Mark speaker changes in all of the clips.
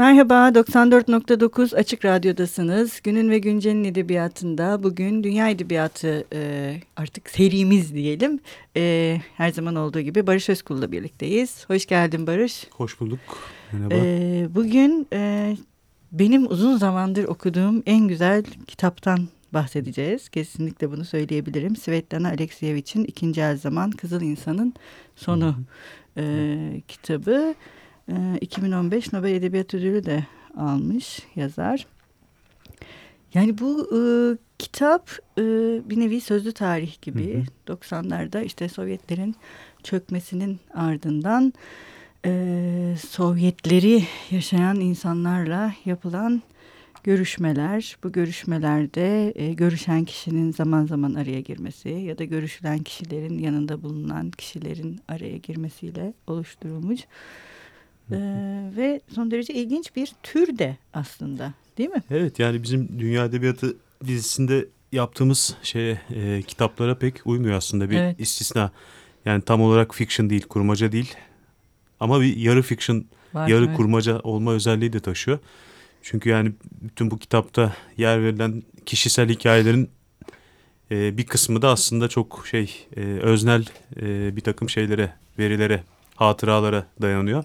Speaker 1: Merhaba, 94.9 Açık Radyo'dasınız. Günün ve Güncel'in edebiyatında bugün Dünya Edebiyatı e, artık serimiz diyelim. E, her zaman olduğu gibi Barış Özkul'la birlikteyiz. Hoş geldin Barış.
Speaker 2: Hoş bulduk. Merhaba.
Speaker 1: E, bugün e, benim uzun zamandır okuduğum en güzel kitaptan bahsedeceğiz. Kesinlikle bunu söyleyebilirim. Svetlana Alekseyevich'in İkinci El Zaman Kızıl İnsan'ın Sonu e, kitabı. 2015 ee, Nobel Edebiyat Ödülü de almış yazar. Yani bu e, kitap e, bir nevi sözlü tarih gibi. Hı hı. 90'larda işte Sovyetlerin çökmesinin ardından e, Sovyetleri yaşayan insanlarla yapılan görüşmeler. Bu görüşmelerde e, görüşen kişinin zaman zaman araya girmesi ya da görüşülen kişilerin yanında bulunan kişilerin araya girmesiyle oluşturulmuş ee, ve son derece ilginç bir tür de aslında değil mi?
Speaker 2: Evet yani bizim Dünya Edebiyatı dizisinde yaptığımız şeye e, kitaplara pek uymuyor aslında bir evet. istisna. Yani tam olarak fiction değil, kurmaca değil. Ama bir yarı fiction, Var, yarı evet. kurmaca olma özelliği de taşıyor. Çünkü yani bütün bu kitapta yer verilen kişisel hikayelerin e, bir kısmı da aslında çok şey e, öznel e, bir takım şeylere, verilere, hatıralara dayanıyor.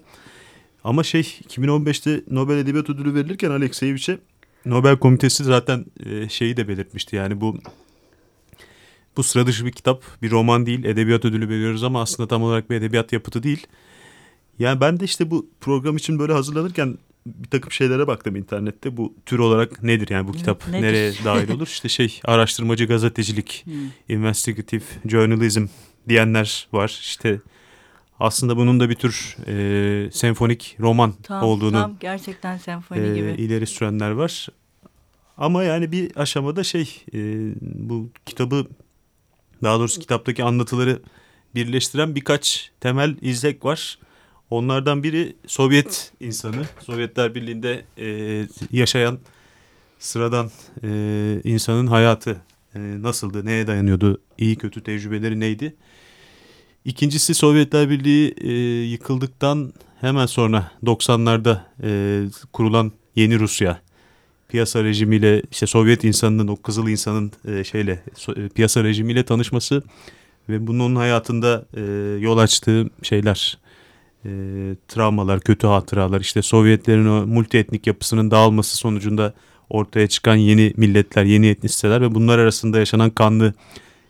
Speaker 2: Ama şey 2015'te Nobel Edebiyat Ödülü verilirken Alekseyeviç'e Nobel Komitesi zaten e, şeyi de belirtmişti. Yani bu bu sıra dışı bir kitap, bir roman değil. Edebiyat ödülü veriyoruz ama aslında tam olarak bir edebiyat yapıtı değil. Yani ben de işte bu program için böyle hazırlanırken bir takım şeylere baktım internette. Bu tür olarak nedir yani bu kitap nedir? nereye dahil olur? İşte şey araştırmacı gazetecilik, hmm. investigative journalism diyenler var. İşte aslında bunun da bir tür e, senfonik roman tam, olduğunu tam
Speaker 1: gerçekten senfoni e, gibi
Speaker 2: ileri sürenler var. Ama yani bir aşamada şey e, bu kitabı daha doğrusu kitaptaki anlatıları birleştiren birkaç temel izlek var. Onlardan biri Sovyet insanı, Sovyetler Birliği'nde e, yaşayan sıradan e, insanın hayatı e, nasıldı, neye dayanıyordu, iyi kötü tecrübeleri neydi? İkincisi Sovyetler Birliği e, yıkıldıktan hemen sonra 90'larda e, kurulan yeni Rusya piyasa rejimiyle işte Sovyet insanının o kızıl insanın e, şeyle so, e, piyasa rejimiyle tanışması ve bunun hayatında e, yol açtığı şeyler e, travmalar, kötü hatıralar işte Sovyetlerin o multietnik yapısının dağılması sonucunda ortaya çıkan yeni milletler, yeni etnisiteler ve bunlar arasında yaşanan kanlı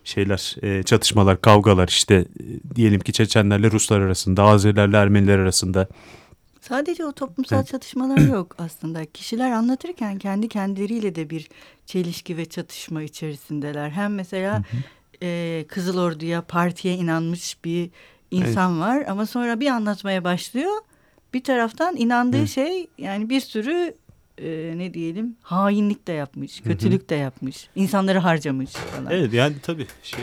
Speaker 2: şeyler, e, çatışmalar, kavgalar işte e, diyelim ki Çeçenlerle Ruslar arasında, Azerilerle Ermeniler arasında.
Speaker 1: Sadece o toplumsal evet. çatışmalar yok aslında. Kişiler anlatırken kendi kendileriyle de bir çelişki ve çatışma içerisindeler. Hem mesela e, Kızıl Ordu'ya, partiye inanmış bir insan evet. var ama sonra bir anlatmaya başlıyor. Bir taraftan inandığı evet. şey yani bir sürü e, ne diyelim hainlik de yapmış, kötülük Hı -hı. de yapmış, insanları harcamış falan.
Speaker 2: Evet yani tabii şey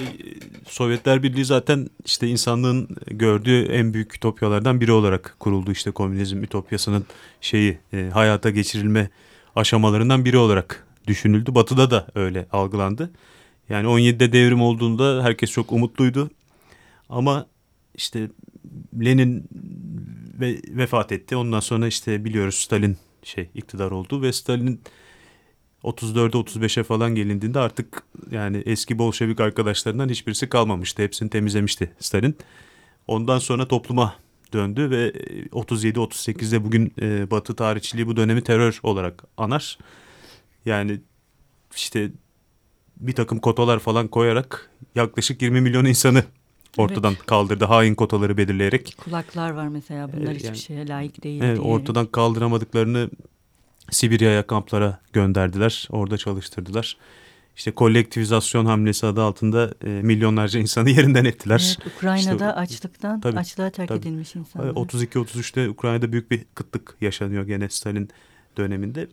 Speaker 2: Sovyetler Birliği zaten işte insanlığın gördüğü en büyük ütopyalardan biri olarak kuruldu işte komünizm ütopyasının şeyi e, hayata geçirilme aşamalarından biri olarak düşünüldü. Batı'da da öyle algılandı. Yani 17'de devrim olduğunda herkes çok umutluydu. Ama işte Lenin ve vefat etti. Ondan sonra işte biliyoruz Stalin şey iktidar oldu ve Stalin'in 34'e 35'e falan gelindiğinde artık yani eski Bolşevik arkadaşlarından hiçbirisi kalmamıştı. Hepsini temizlemişti Stalin. Ondan sonra topluma döndü ve 37-38'de bugün e, Batı tarihçiliği bu dönemi terör olarak anar. Yani işte bir takım kotalar falan koyarak yaklaşık 20 milyon insanı ortadan evet. kaldırdı hain kotaları belirleyerek.
Speaker 1: Kulaklar var mesela bunlar ee, hiçbir yani, şeye layık değil
Speaker 2: evet, diye. Ortadan kaldıramadıklarını Sibirya'ya kamplara gönderdiler. Orada çalıştırdılar. İşte kolektivizasyon hamlesi adı altında e, milyonlarca insanı yerinden ettiler.
Speaker 1: Evet, Ukrayna'da işte, açlıktan tabii, açlığa terk tabii. edilmiş insanlar.
Speaker 2: 32-33'te Ukrayna'da büyük bir kıtlık yaşanıyor gene Stalin döneminde.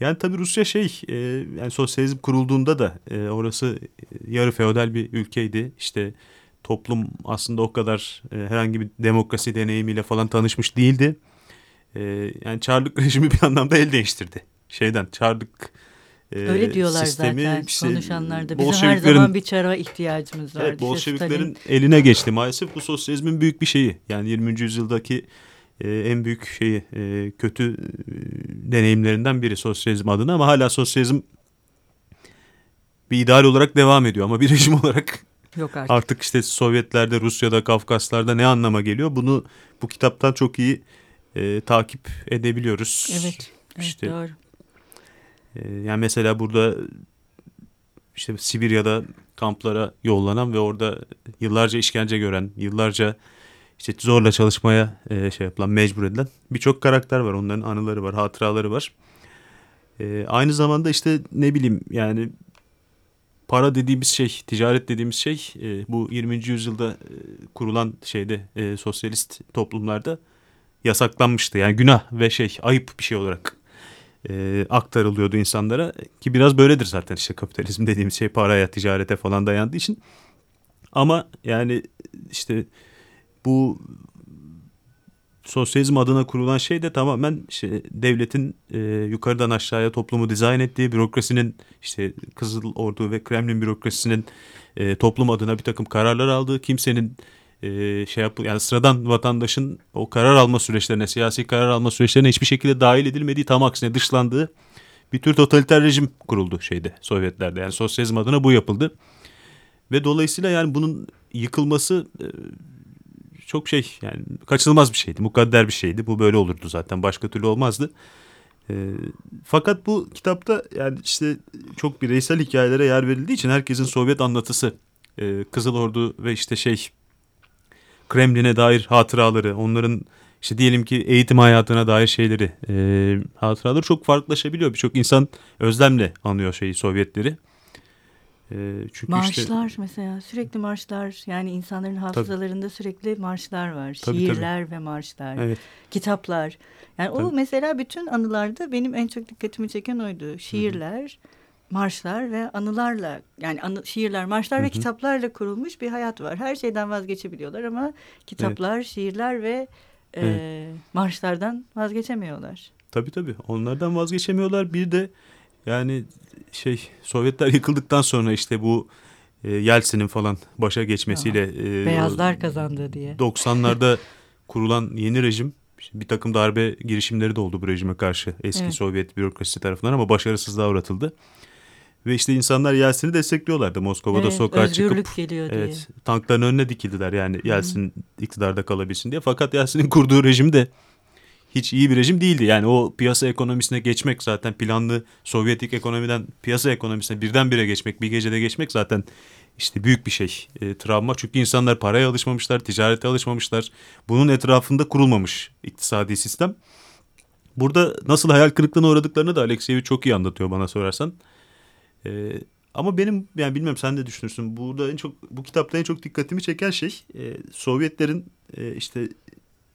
Speaker 2: Yani tabii Rusya şey e, yani sosyalizm kurulduğunda da e, orası yarı feodal bir ülkeydi. İşte toplum aslında o kadar e, herhangi bir demokrasi deneyimiyle falan tanışmış değildi. E, yani Çarlık rejimi bir anlamda el değiştirdi. Şeyden Çarlık
Speaker 1: e, Öyle diyorlar sistemi, zaten işte, konuşanlarda. Bizim her zaman bir çara ihtiyacımız var.
Speaker 2: Evet, Bolşeviklerin Stalin... eline geçti. Maalesef bu sosyalizmin büyük bir şeyi. Yani 20. yüzyıldaki e, en büyük şeyi e, kötü deneyimlerinden biri sosyalizm adına ama hala sosyalizm bir ideal olarak devam ediyor ama bir rejim olarak
Speaker 1: Yok artık.
Speaker 2: artık işte Sovyetlerde, Rusya'da, Kafkaslar'da ne anlama geliyor bunu bu kitaptan çok iyi e, takip edebiliyoruz.
Speaker 1: Evet, evet işte, doğru.
Speaker 2: E, yani mesela burada işte Sibirya'da kamplara yollanan ve orada yıllarca işkence gören, yıllarca işte zorla çalışmaya e, şey yapılan, mecbur edilen birçok karakter var. Onların anıları var, hatıraları var. E, aynı zamanda işte ne bileyim yani para dediğimiz şey, ticaret dediğimiz şey e, bu 20. yüzyılda e, kurulan şeyde e, sosyalist toplumlarda yasaklanmıştı. Yani günah ve şey ayıp bir şey olarak e, aktarılıyordu insanlara ki biraz böyledir zaten işte kapitalizm dediğimiz şey paraya, ticarete falan dayandığı için. Ama yani işte bu sosyalizm adına kurulan şey de tamamen işte devletin e, yukarıdan aşağıya toplumu dizayn ettiği bürokrasinin işte Kızıl Ordu ve Kremlin bürokrasisinin e, toplum adına bir takım kararlar aldığı kimsenin e, şey yap yani sıradan vatandaşın o karar alma süreçlerine siyasi karar alma süreçlerine hiçbir şekilde dahil edilmediği tam aksine dışlandığı bir tür totaliter rejim kuruldu şeyde Sovyetlerde. Yani sosyalizm adına bu yapıldı. Ve dolayısıyla yani bunun yıkılması e, çok şey yani kaçınılmaz bir şeydi. Mukadder bir şeydi. Bu böyle olurdu zaten. Başka türlü olmazdı. E, fakat bu kitapta yani işte çok bireysel hikayelere yer verildiği için herkesin Sovyet anlatısı, e, Kızıl Ordu ve işte şey Kremlin'e dair hatıraları, onların işte diyelim ki eğitim hayatına dair şeyleri, e, hatıraları çok farklılaşabiliyor. Birçok insan özlemle anıyor şeyi Sovyetleri.
Speaker 1: Ee, çünkü marşlar işte, mesela sürekli marşlar yani insanların hafızalarında tabii, sürekli marşlar var. Tabii, Şiirler tabii. ve marşlar, evet. kitaplar. Yani tabii. o mesela bütün anılarda benim en çok dikkatimi çeken oydu. Şiirler, Hı-hı. marşlar ve anılarla yani anı, şiirler, marşlar Hı-hı. ve kitaplarla kurulmuş bir hayat var. Her şeyden vazgeçebiliyorlar ama kitaplar, evet. şiirler ve e, evet. marşlardan vazgeçemiyorlar.
Speaker 2: Tabii tabii onlardan vazgeçemiyorlar. Bir de yani şey Sovyetler yıkıldıktan sonra işte bu e, Yeltsin'in falan başa geçmesiyle
Speaker 1: e, beyazlar kazandı diye
Speaker 2: 90'larda kurulan yeni rejim bir takım darbe girişimleri de oldu bu rejime karşı eski evet. Sovyet bürokrasisi tarafından ama başarısızlığa uğratıldı. Ve işte insanlar Yeltsin'i destekliyorlardı Moskova'da evet, sokağa çıkıp.
Speaker 1: geliyor diye. Evet,
Speaker 2: tankların önüne dikildiler yani Yeltsin iktidarda kalabilsin diye. Fakat Yeltsin'in kurduğu rejim de hiç iyi bir rejim değildi. Yani o piyasa ekonomisine geçmek zaten planlı Sovyetik ekonomiden piyasa ekonomisine birdenbire geçmek, bir gecede geçmek zaten işte büyük bir şey, e, travma. Çünkü insanlar paraya alışmamışlar, ticarete alışmamışlar. Bunun etrafında kurulmamış iktisadi sistem. Burada nasıl hayal kırıklığına uğradıklarını da Alexeyev'i çok iyi anlatıyor bana sorarsan. E, ama benim yani bilmem sen de düşünürsün. Burada en çok bu kitapta en çok dikkatimi çeken şey e, Sovyetlerin e, işte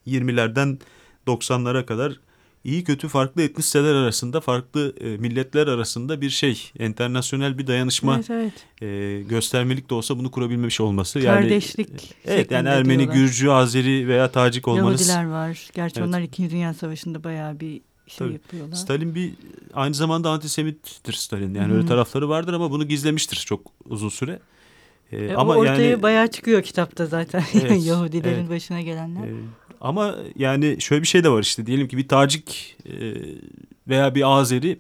Speaker 2: 20'lerden 90'lara kadar iyi kötü farklı etnisiteler arasında, farklı e, milletler arasında bir şey, internasyonel bir dayanışma evet, evet. E, göstermelik de olsa bunu kurabilmemiş olması.
Speaker 1: Kardeşlik.
Speaker 2: Yani, evet yani Ermeni, diyorlar. Gürcü, Azeri veya Tacik olmanız.
Speaker 1: Yahudiler var. Gerçi evet. onlar İkinci Dünya Savaşı'nda bayağı bir şey Tabii. yapıyorlar.
Speaker 2: Stalin bir aynı zamanda antisemittir Stalin. Yani hmm. öyle tarafları vardır ama bunu gizlemiştir çok uzun süre.
Speaker 1: Ee, e, ama ortaya yani, bayağı çıkıyor kitapta zaten evet, Yahudilerin evet. başına gelenler. Ee,
Speaker 2: ama yani şöyle bir şey de var işte diyelim ki bir Tacik e, veya bir Azeri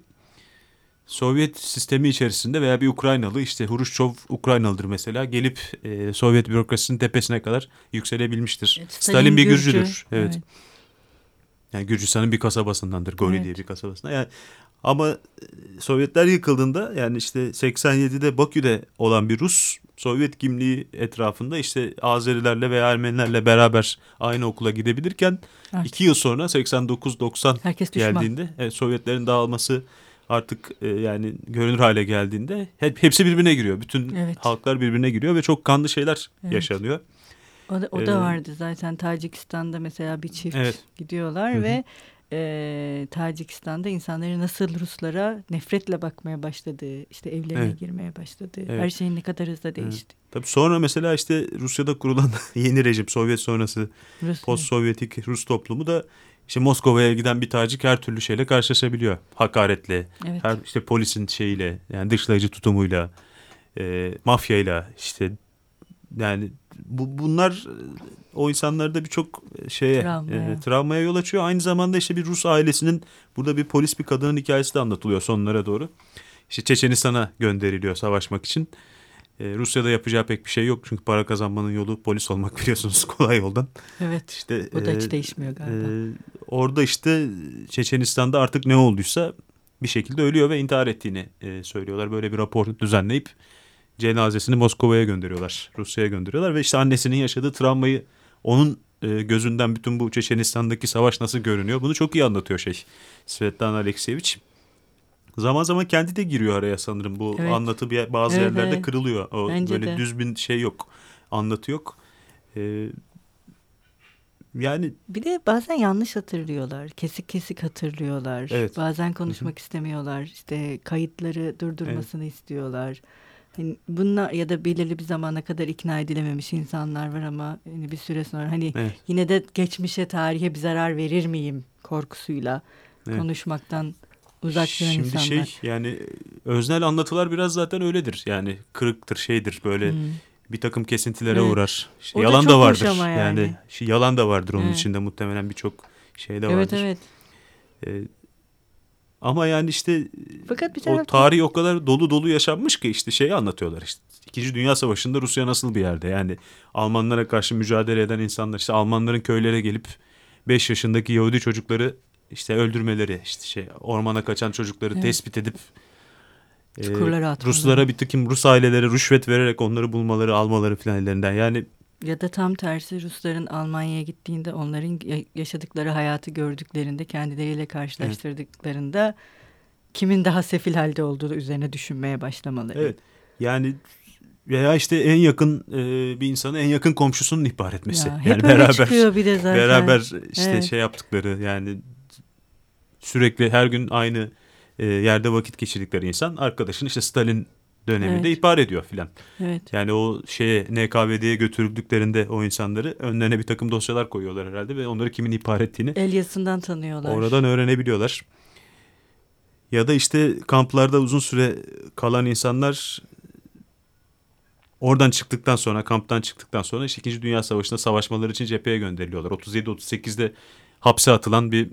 Speaker 2: Sovyet sistemi içerisinde veya bir Ukraynalı işte Huruşçov Ukraynalıdır mesela gelip e, Sovyet bürokrasisinin tepesine kadar yükselebilmiştir. Evet, Stalin, Stalin bir Gürcü. Gürcüdür. Evet. evet. Yani Gürcistan'ın bir kasabasındandır. Gori evet. diye bir kasabasında. Yani ama e, Sovyetler yıkıldığında yani işte 87'de Bakü'de olan bir Rus Sovyet kimliği etrafında işte Azerilerle veya Ermenilerle beraber aynı okula gidebilirken evet. iki yıl sonra 89-90 geldiğinde evet, Sovyetlerin dağılması artık e, yani görünür hale geldiğinde hep, hepsi birbirine giriyor. Bütün evet. halklar birbirine giriyor ve çok kanlı şeyler evet. yaşanıyor.
Speaker 1: O da, o da ee, vardı zaten Tacikistan'da mesela bir çift evet. gidiyorlar Hı -hı. ve e, Tacikistan'da insanların nasıl Ruslara nefretle bakmaya başladığı, işte evlerine evet. girmeye başladığı, evet. her şeyin ne kadar hızlı değişti. Evet.
Speaker 2: Tabii sonra mesela işte Rusya'da kurulan yeni rejim, Sovyet sonrası post-Sovyetik Rus toplumu da işte Moskova'ya giden bir tacik her türlü şeyle karşılaşabiliyor. Hakaretle, evet. her işte polisin şeyiyle, yani dışlayıcı tutumuyla, e, mafyayla, işte yani bu, bunlar o insanlarda birçok şeye travmaya. E, travmaya yol açıyor. Aynı zamanda işte bir Rus ailesinin burada bir polis bir kadının hikayesi de anlatılıyor sonlara doğru. İşte Çeçenistan'a gönderiliyor savaşmak için. E, Rusya'da yapacağı pek bir şey yok çünkü para kazanmanın yolu polis olmak biliyorsunuz kolay yoldan.
Speaker 1: Evet. İşte o da hiç e, değişmiyor galiba. E,
Speaker 2: orada işte Çeçenistan'da artık ne olduysa bir şekilde ölüyor ve intihar ettiğini e, söylüyorlar. Böyle bir rapor düzenleyip cenazesini Moskova'ya gönderiyorlar. Rusya'ya gönderiyorlar ve işte annesinin yaşadığı travmayı onun e, gözünden bütün bu Çeçenistan'daki savaş nasıl görünüyor bunu çok iyi anlatıyor şey Svetlana Alekseyevich. Zaman zaman kendi de giriyor araya sanırım bu evet. anlatı bir bazı evet, yerlerde evet. kırılıyor. O Bence böyle de. düz bir şey yok. Anlatı yok. Ee, yani
Speaker 1: bir de bazen yanlış hatırlıyorlar. Kesik kesik hatırlıyorlar. Evet. Bazen konuşmak Hı-hı. istemiyorlar. İşte kayıtları durdurmasını evet. istiyorlar. Hani bunlar ya da belirli bir zamana kadar ikna edilememiş insanlar var ama hani bir süre sonra hani evet. yine de geçmişe tarihe bir zarar verir miyim korkusuyla evet. konuşmaktan uzak duran
Speaker 2: Şimdi
Speaker 1: insanlar.
Speaker 2: şey yani öznel anlatılar biraz zaten öyledir. Yani kırıktır şeydir böyle hmm. bir takım kesintilere evet. uğrar. İşte yalan da vardır. yani. yani şey, yalan da vardır onun evet. içinde muhtemelen birçok şey de vardır. Evet evet. Ee, ama yani işte Fakat bir taraftan... o tarih o kadar dolu dolu yaşanmış ki işte şeyi anlatıyorlar işte. İkinci Dünya Savaşı'nda Rusya nasıl bir yerde? Yani Almanlara karşı mücadele eden insanlar işte Almanların köylere gelip 5 yaşındaki Yahudi çocukları işte öldürmeleri işte şey ormana kaçan çocukları evet. tespit edip e, Ruslara bir takım Rus aileleri rüşvet vererek onları bulmaları almaları falan ellerinden yani
Speaker 1: ya da tam tersi Rusların Almanya'ya gittiğinde onların yaşadıkları hayatı gördüklerinde kendileriyle karşılaştırdıklarında evet. kimin daha sefil halde olduğu üzerine düşünmeye başlamaları.
Speaker 2: Evet yani veya işte en yakın e, bir insanın en yakın komşusunun ihbar etmesi. Ya,
Speaker 1: yani beraber çıkıyor bir de zaten.
Speaker 2: Beraber işte evet. şey yaptıkları yani sürekli her gün aynı e, yerde vakit geçirdikleri insan arkadaşın işte Stalin döneminde evet. ihbar ediyor filan. Evet. Yani o şeye NKVD'ye götürüldüklerinde o insanları önlerine bir takım dosyalar koyuyorlar herhalde ve onları kimin ihbar ettiğini
Speaker 1: el yazısından tanıyorlar.
Speaker 2: Oradan öğrenebiliyorlar. Ya da işte kamplarda uzun süre kalan insanlar oradan çıktıktan sonra kamptan çıktıktan sonra işte 2. Dünya Savaşı'nda savaşmaları için cepheye gönderiliyorlar. 37-38'de hapse atılan bir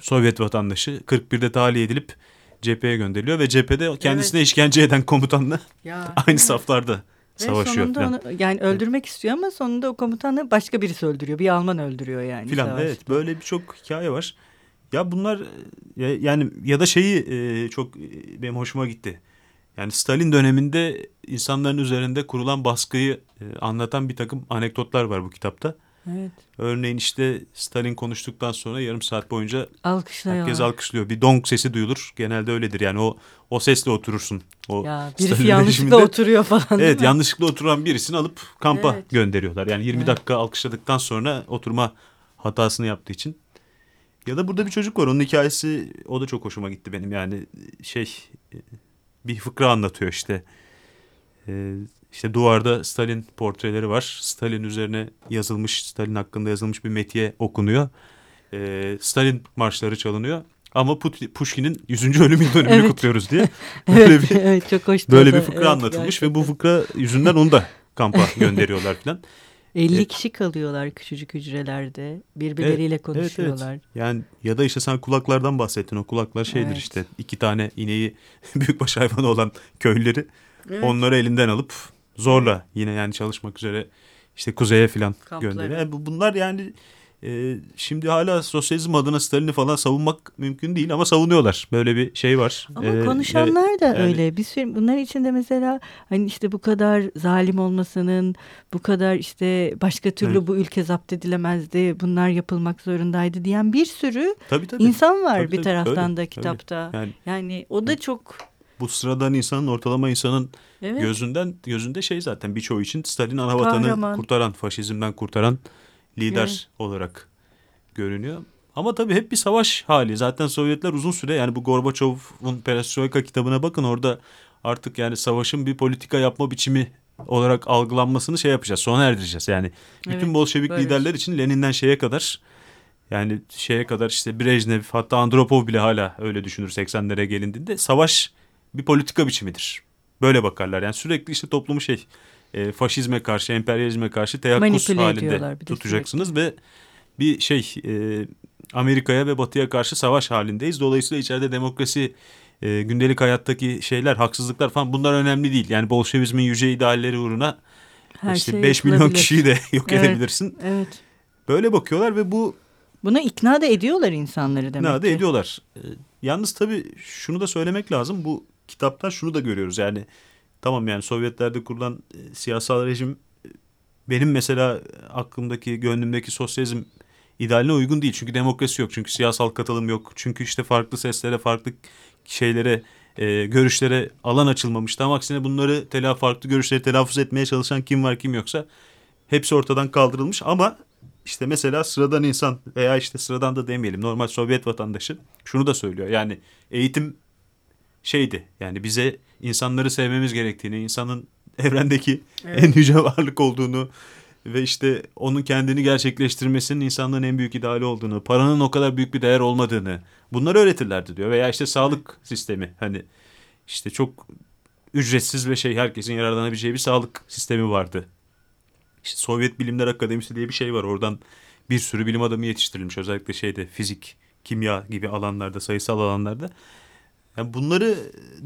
Speaker 2: Sovyet vatandaşı 41'de tahliye edilip cepheye gönderiliyor ve cephede kendisine evet. işkence eden komutanla ya, aynı saflarda ve savaşıyor.
Speaker 1: Sonunda onu, yani öldürmek istiyor ama sonunda o komutanı başka birisi öldürüyor. Bir Alman öldürüyor yani.
Speaker 2: Filan evet böyle birçok hikaye var. Ya bunlar yani ya da şeyi e, çok e, benim hoşuma gitti. Yani Stalin döneminde insanların üzerinde kurulan baskıyı e, anlatan bir takım anekdotlar var bu kitapta. Evet. Örneğin işte Stalin konuştuktan sonra yarım saat boyunca herkes alkışlıyor. Bir dong sesi duyulur. Genelde öyledir. Yani o o sesle oturursun. O
Speaker 1: ya, birisi Stalin yanlışlıkla rejiminde. oturuyor falan.
Speaker 2: Evet, yanlışlıkla oturan birisini alıp kampa evet. gönderiyorlar. Yani 20 evet. dakika alkışladıktan sonra oturma hatasını yaptığı için. Ya da burada bir çocuk var. Onun hikayesi o da çok hoşuma gitti benim. Yani şey bir fıkra anlatıyor işte. Ee, işte duvarda Stalin portreleri var. Stalin üzerine yazılmış, Stalin hakkında yazılmış bir metiye okunuyor. Ee, Stalin marşları çalınıyor. Ama Pushkin'in 100. ölüm yıl dönümünü evet. kutluyoruz diye.
Speaker 1: Böyle evet, bir, evet, çok hoş.
Speaker 2: Böyle bir fıkra evet, anlatılmış gerçekten. ve bu fıkra yüzünden onu da kampa gönderiyorlar falan.
Speaker 1: 50 evet. kişi kalıyorlar küçücük hücrelerde. Birbirleriyle evet, konuşuyorlar. Evet,
Speaker 2: evet. Yani ya da işte sen kulaklardan bahsettin. O kulaklar şeydir evet. işte iki tane ineği büyükbaş hayvanı olan köylüleri evet. onları elinden alıp zorla yine yani çalışmak üzere işte kuzeye falan gönderiyor. Yani bunlar yani e, şimdi hala sosyalizm adına Stalin'i falan savunmak mümkün değil ama savunuyorlar. Böyle bir şey var.
Speaker 1: Ama ee, konuşanlar da yani, öyle. Bir sürü bunlar içinde mesela hani işte bu kadar zalim olmasının, bu kadar işte başka türlü evet. bu ülke zapt edilemezdi, bunlar yapılmak zorundaydı diyen bir sürü tabii, tabii. insan var tabii, bir tabii, taraftan öyle, da kitapta. Yani, yani o da çok
Speaker 2: bu sıradan insanın, ortalama insanın evet. gözünden gözünde şey zaten birçoğu için Stalin ana vatanı kurtaran, faşizmden kurtaran lider evet. olarak görünüyor. Ama tabii hep bir savaş hali. Zaten Sovyetler uzun süre yani bu Gorbaçov'un Perestroika kitabına bakın orada artık yani savaşın bir politika yapma biçimi olarak algılanmasını şey yapacağız. Sona erdireceğiz. Yani bütün evet, Bolşevik liderler için Lenin'den şeye kadar yani şeye kadar işte Brejnev hatta Andropov bile hala öyle düşünür 80'lere gelindiğinde savaş bir politika biçimidir. Böyle bakarlar yani sürekli işte toplumu şey e, faşizme karşı, emperyalizme karşı teyakkuz halinde tutacaksınız ve bir şey e, Amerika'ya ve Batı'ya karşı savaş halindeyiz. Dolayısıyla içeride demokrasi, e, gündelik hayattaki şeyler, haksızlıklar falan bunlar önemli değil. Yani Bolşevizmin yüce idealleri uğruna Her işte şey 5 milyon kişiyi de yok evet, edebilirsin.
Speaker 1: Evet.
Speaker 2: Böyle bakıyorlar ve bu
Speaker 1: Buna ikna da ediyorlar insanları demek
Speaker 2: İkna da ediyorlar. E, yalnız tabii şunu da söylemek lazım. Bu kitapta şunu da görüyoruz. Yani tamam yani Sovyetlerde kurulan e, siyasal rejim e, benim mesela aklımdaki, gönlümdeki sosyalizm idealine uygun değil. Çünkü demokrasi yok. Çünkü siyasal katılım yok. Çünkü işte farklı seslere, farklı şeylere, e, görüşlere alan açılmamış. Tam aksine bunları tela farklı görüşleri telaffuz etmeye çalışan kim var kim yoksa hepsi ortadan kaldırılmış. Ama işte mesela sıradan insan veya işte sıradan da demeyelim normal Sovyet vatandaşı şunu da söylüyor. Yani eğitim şeydi yani bize insanları sevmemiz gerektiğini, insanın evrendeki evet. en yüce varlık olduğunu ve işte onun kendini gerçekleştirmesinin insanlığın en büyük ideali olduğunu, paranın o kadar büyük bir değer olmadığını bunları öğretirlerdi diyor. Veya işte sağlık sistemi hani işte çok ücretsiz ve şey herkesin yararlanabileceği bir sağlık sistemi vardı. İşte Sovyet Bilimler Akademisi diye bir şey var. Oradan bir sürü bilim adamı yetiştirilmiş. Özellikle şeyde fizik, kimya gibi alanlarda, sayısal alanlarda. Yani bunları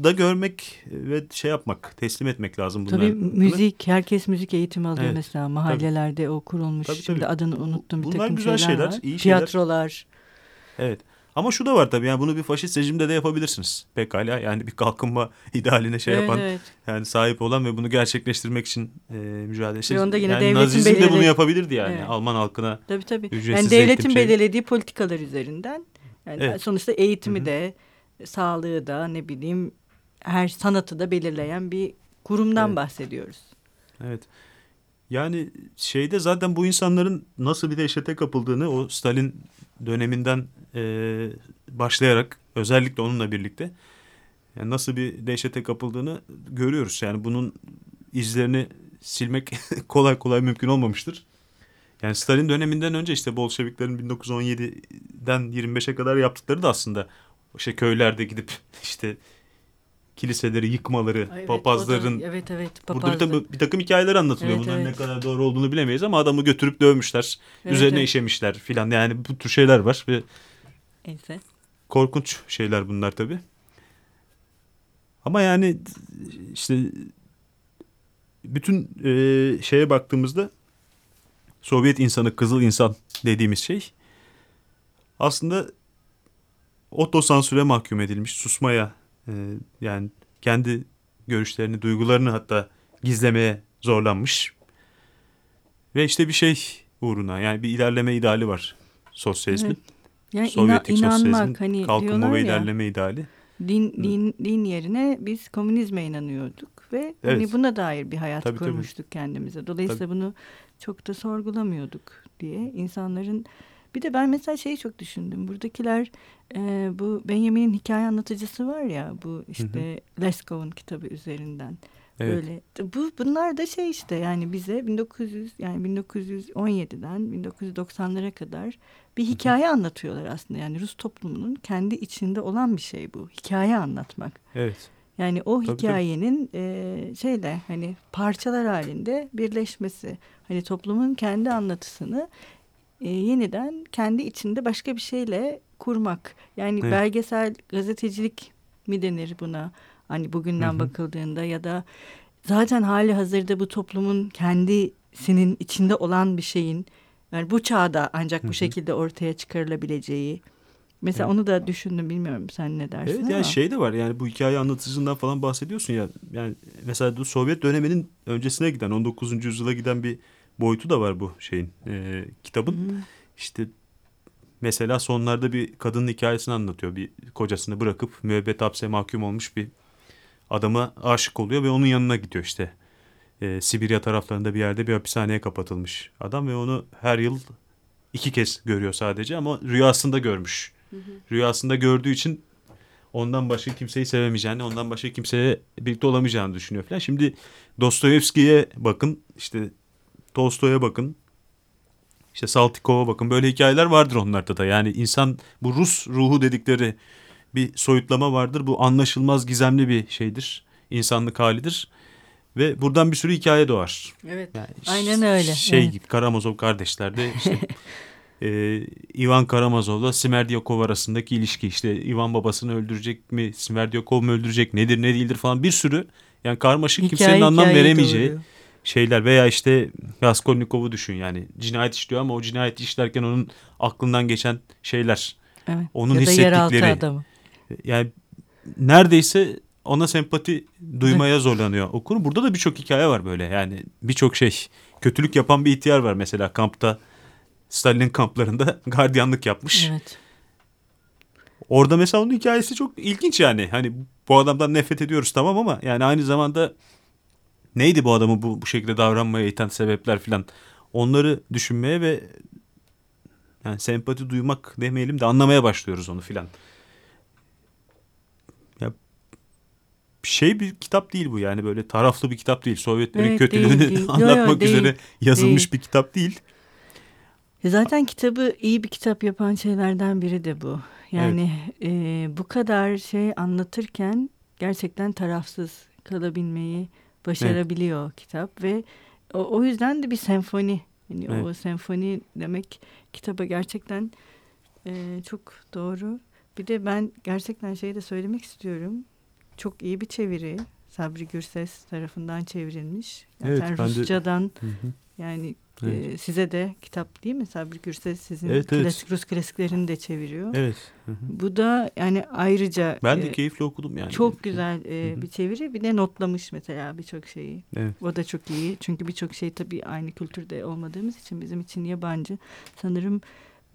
Speaker 2: da görmek ve şey yapmak, teslim etmek lazım bunlar.
Speaker 1: Tabii müzik, herkes müzik eğitimi alıyor evet, mesela. Mahallelerde tabii. o kurulmuş. Tabii, tabii. Şimdi adını unuttum bir bunlar takım güzel şeyler, şeyler var. Iyi Tiyatrolar.
Speaker 2: Şeyler. Evet. Ama şu da var tabii yani bunu bir faşist rejimde de yapabilirsiniz. Pekala yani bir kalkınma idealine şey yapan evet. yani sahip olan ve bunu gerçekleştirmek için e, mücadele edecek. Onda yine yani Nazizm belirledi. de bunu yapabilirdi yani evet. Alman halkına.
Speaker 1: Tabii tabii. Yani devletin şey. belirlediği politikalar üzerinden yani evet. sonuçta eğitimi Hı-hı. de sağlığı da ne bileyim her sanatı da belirleyen bir kurumdan evet. bahsediyoruz.
Speaker 2: Evet. Yani şeyde zaten bu insanların nasıl bir dehşete kapıldığını o Stalin döneminden e, başlayarak özellikle onunla birlikte yani nasıl bir dehşete kapıldığını görüyoruz. Yani bunun izlerini silmek kolay kolay mümkün olmamıştır. Yani Stalin döneminden önce işte Bolşeviklerin 1917'den 25'e kadar yaptıkları da aslında işte köylerde gidip işte kiliseleri yıkmaları, evet, papazların
Speaker 1: da, evet evet
Speaker 2: papazlı. burada bir, bir takım hikayeler anlatılıyor. Evet, Bunların evet. ne kadar doğru olduğunu bilemeyiz ama adamı götürüp dövmüşler. Evet, üzerine evet. işemişler filan. Yani bu tür şeyler var ve
Speaker 1: Neyse.
Speaker 2: korkunç şeyler bunlar tabii. Ama yani işte bütün e, şeye baktığımızda Sovyet insanı, kızıl insan dediğimiz şey aslında otosansüre mahkum edilmiş, susmaya e, yani kendi görüşlerini, duygularını hatta gizlemeye zorlanmış. Ve işte bir şey uğruna yani bir ilerleme ideali var sosyalizmin. Evet.
Speaker 1: Yani Sovyetik ina, inanmak hani
Speaker 2: kalkınma ve ya, ilerleme ideali.
Speaker 1: Din, din, din yerine biz komünizme inanıyorduk ve hani evet. hani buna dair bir hayat tabii, kurmuştuk tabii. kendimize. Dolayısıyla tabii. bunu çok da sorgulamıyorduk diye insanların bir de ben mesela şeyi çok düşündüm. Buradakiler e, bu Benjamin'in hikaye anlatıcısı var ya bu işte Leskov'un kitabı üzerinden. Evet. Böyle bu bunlar da şey işte yani bize 1900 yani 1917'den 1990'lara kadar bir hikaye anlatıyorlar aslında. Yani Rus toplumunun kendi içinde olan bir şey bu. Hikaye anlatmak.
Speaker 2: Evet.
Speaker 1: Yani o tabii, hikayenin tabii. E, şeyle hani parçalar halinde birleşmesi. Hani toplumun kendi anlatısını e, yeniden kendi içinde başka bir şeyle kurmak. Yani evet. belgesel gazetecilik mi denir buna? Hani bugünden hı hı. bakıldığında ya da zaten hali hazırda bu toplumun kendisinin içinde olan bir şeyin yani bu çağda ancak bu hı hı. şekilde ortaya çıkarılabileceği. Mesela evet. onu da düşündüm bilmiyorum sen ne dersin
Speaker 2: Evet ama. yani şey de var yani bu hikaye anlatıcısından falan bahsediyorsun ya. Yani mesela bu Sovyet döneminin öncesine giden 19. yüzyıla giden bir boyutu da var bu şeyin e, kitabın. Hmm. İşte mesela sonlarda bir kadının hikayesini anlatıyor. Bir kocasını bırakıp müebbet hapse mahkum olmuş bir adama aşık oluyor ve onun yanına gidiyor işte. E, Sibirya taraflarında bir yerde bir hapishaneye kapatılmış adam ve onu her yıl iki kez görüyor sadece ama rüyasında görmüş. Hı hı. Rüyasında gördüğü için ondan başka kimseyi sevemeyeceğini, ondan başka kimseye birlikte olamayacağını düşünüyor falan. Şimdi Dostoyevski'ye bakın işte Tolstoy'a bakın. İşte Saltikov'a bakın. Böyle hikayeler vardır onlarda da. Yani insan bu Rus ruhu dedikleri bir soyutlama vardır. Bu anlaşılmaz gizemli bir şeydir. İnsanlık halidir. Ve buradan bir sürü hikaye doğar.
Speaker 1: Evet. Yani aynen öyle.
Speaker 2: Şey
Speaker 1: evet.
Speaker 2: Karamazov kardeşlerde işte e, Ivan Karamazov'la Smerdyakov arasındaki ilişki işte Ivan babasını öldürecek mi Smerdyakov mu öldürecek nedir ne değildir falan bir sürü yani karmaşık hikaye, kimsenin anlam veremeyeceği doğru. Şeyler veya işte Raskolnikov'u düşün yani cinayet işliyor ama o cinayet işlerken onun aklından geçen şeyler
Speaker 1: evet.
Speaker 2: onun ya hissettikleri adamı. yani neredeyse ona sempati duymaya zorlanıyor okur. Burada da birçok hikaye var böyle yani birçok şey. Kötülük yapan bir ihtiyar var mesela kampta. Stalin kamplarında gardiyanlık yapmış.
Speaker 1: Evet.
Speaker 2: Orada mesela onun hikayesi çok ilginç yani. Hani bu adamdan nefret ediyoruz tamam ama yani aynı zamanda neydi bu adamı bu, bu şekilde davranmaya iten sebepler filan. Onları düşünmeye ve yani sempati duymak demeyelim de anlamaya başlıyoruz onu filan. Ya şey bir kitap değil bu yani böyle taraflı bir kitap değil. Sovyetlerin evet, kötülüğünü değil, değil. anlatmak yo, yo, üzere değil, yazılmış değil. bir kitap değil.
Speaker 1: Zaten kitabı iyi bir kitap yapan şeylerden biri de bu. Yani evet. e, bu kadar şey anlatırken gerçekten tarafsız kalabilmeyi başarabiliyor evet. kitap ve o, o yüzden de bir senfoni. Yani evet. o senfoni demek kitaba gerçekten e, çok doğru. Bir de ben gerçekten şeyi de söylemek istiyorum. Çok iyi bir çeviri. Sabri Gürses tarafından çevrilmiş. Yani evet, Rusçadan de... hı hı. yani Evet. Ee, size de kitap değil mi? Sabri Gürses sizin evet, klasik Rus klasiklerini de çeviriyor.
Speaker 2: Evet.
Speaker 1: Hı hı. Bu da yani ayrıca
Speaker 2: ben de e, keyifli okudum yani.
Speaker 1: Çok güzel e, bir çeviri. Bir de notlamış mesela birçok şeyi. Evet. O da çok iyi. Çünkü birçok şey tabii aynı kültürde olmadığımız için bizim için yabancı. Sanırım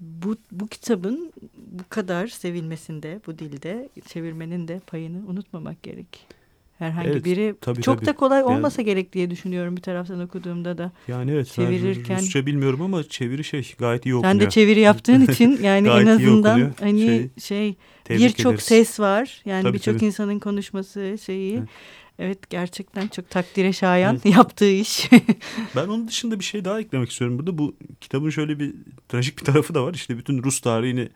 Speaker 1: bu, bu kitabın bu kadar sevilmesinde, bu dilde çevirmenin de payını unutmamak gerek. Herhangi evet, biri tabii, çok tabii. da kolay olmasa yani, gerek diye düşünüyorum bir taraftan okuduğumda da.
Speaker 2: Yani evet çevirirken. Rusça bilmiyorum ama çeviri şey gayet iyi okunuyor.
Speaker 1: Sen de çeviri yaptığın için yani en azından hani şey, şey birçok ses var. Yani birçok insanın konuşması şeyi. Evet. Evet gerçekten çok takdire şayan evet. yaptığı iş.
Speaker 2: ben onun dışında bir şey daha eklemek istiyorum burada. Bu kitabın şöyle bir trajik bir tarafı da var. İşte bütün Rus tarihini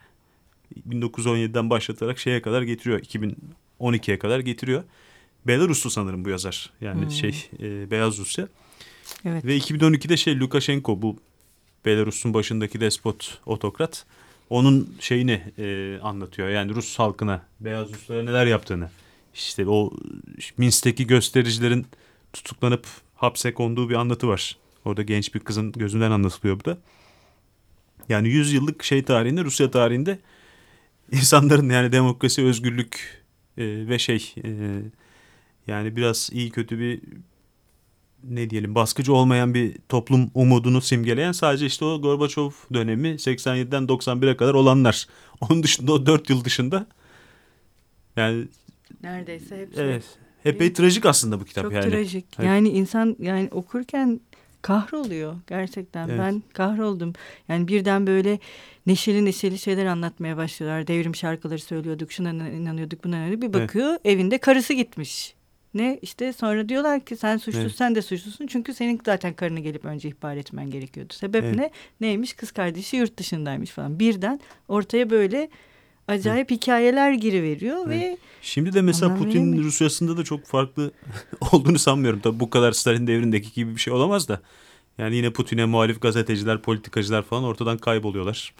Speaker 2: 1917'den başlatarak şeye kadar getiriyor. 2012'ye kadar getiriyor. Belaruslu sanırım bu yazar. Yani hmm. şey e, Beyaz Rusya. Evet. Ve 2012'de şey Lukashenko bu Belarus'un başındaki despot otokrat onun şeyini e, anlatıyor. Yani Rus halkına, Beyaz Ruslara neler yaptığını. İşte o Minsk'teki göstericilerin tutuklanıp hapse konduğu bir anlatı var. Orada genç bir kızın gözünden anlatılıyor bu da. Yani 100 yıllık şey tarihinde, Rusya tarihinde insanların yani demokrasi, özgürlük e, ve şey e, yani biraz iyi kötü bir ne diyelim baskıcı olmayan bir toplum umudunu simgeleyen sadece işte o Gorbaçov dönemi 87'den 91'e kadar olanlar. Onun dışında o 4 yıl dışında yani
Speaker 1: neredeyse hepsi.
Speaker 2: Evet. Epey trajik aslında bu kitap
Speaker 1: Çok
Speaker 2: yani.
Speaker 1: Çok trajik. Evet. Yani insan yani okurken kahroluyor gerçekten. Evet. Ben kahroldum. Yani birden böyle neşeli neşeli şeyler anlatmaya başlıyorlar. Devrim şarkıları söylüyorduk, şuna inanıyorduk, buna inanıyorduk. Bir bakıyor evet. evinde karısı gitmiş. Ne işte sonra diyorlar ki sen suçlusun evet. sen de suçlusun çünkü senin zaten karını gelip önce ihbar etmen gerekiyordu. Sebep evet. ne? Neymiş kız kardeşi yurt dışındaymış falan. Birden ortaya böyle acayip evet. hikayeler giriveriyor evet. ve
Speaker 2: şimdi de mesela Putin Rusya'sında da çok farklı olduğunu sanmıyorum. Tabii bu kadar Stalin devrindeki gibi bir şey olamaz da. Yani yine Putin'e muhalif gazeteciler, politikacılar falan ortadan kayboluyorlar.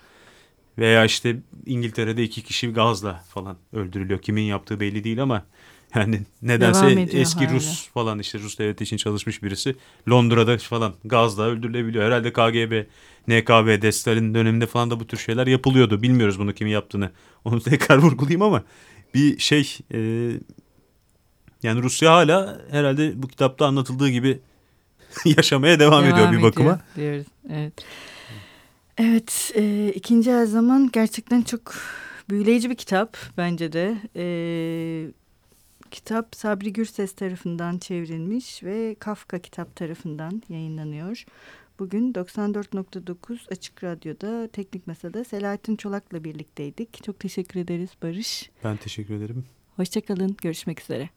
Speaker 2: Veya işte İngiltere'de iki kişi gazla falan öldürülüyor. Kimin yaptığı belli değil ama yani nedense eski hala. Rus falan işte Rus devleti için çalışmış birisi Londra'da falan gazla öldürülebiliyor. Herhalde KGB, NKB, Destalin döneminde falan da bu tür şeyler yapılıyordu. Bilmiyoruz bunu kimin yaptığını. Onu tekrar vurgulayayım ama bir şey e, yani Rusya hala herhalde bu kitapta anlatıldığı gibi yaşamaya devam, devam ediyor bir bakıma.
Speaker 1: Diyoruz. Evet. Evet, e, ikinci her zaman gerçekten çok büyüleyici bir kitap bence de. E, Kitap Sabri Gürses tarafından çevrilmiş ve Kafka kitap tarafından yayınlanıyor. Bugün 94.9 Açık Radyo'da Teknik Masa'da Selahattin Çolak'la birlikteydik. Çok teşekkür ederiz Barış.
Speaker 2: Ben teşekkür ederim.
Speaker 1: Hoşçakalın. Görüşmek üzere.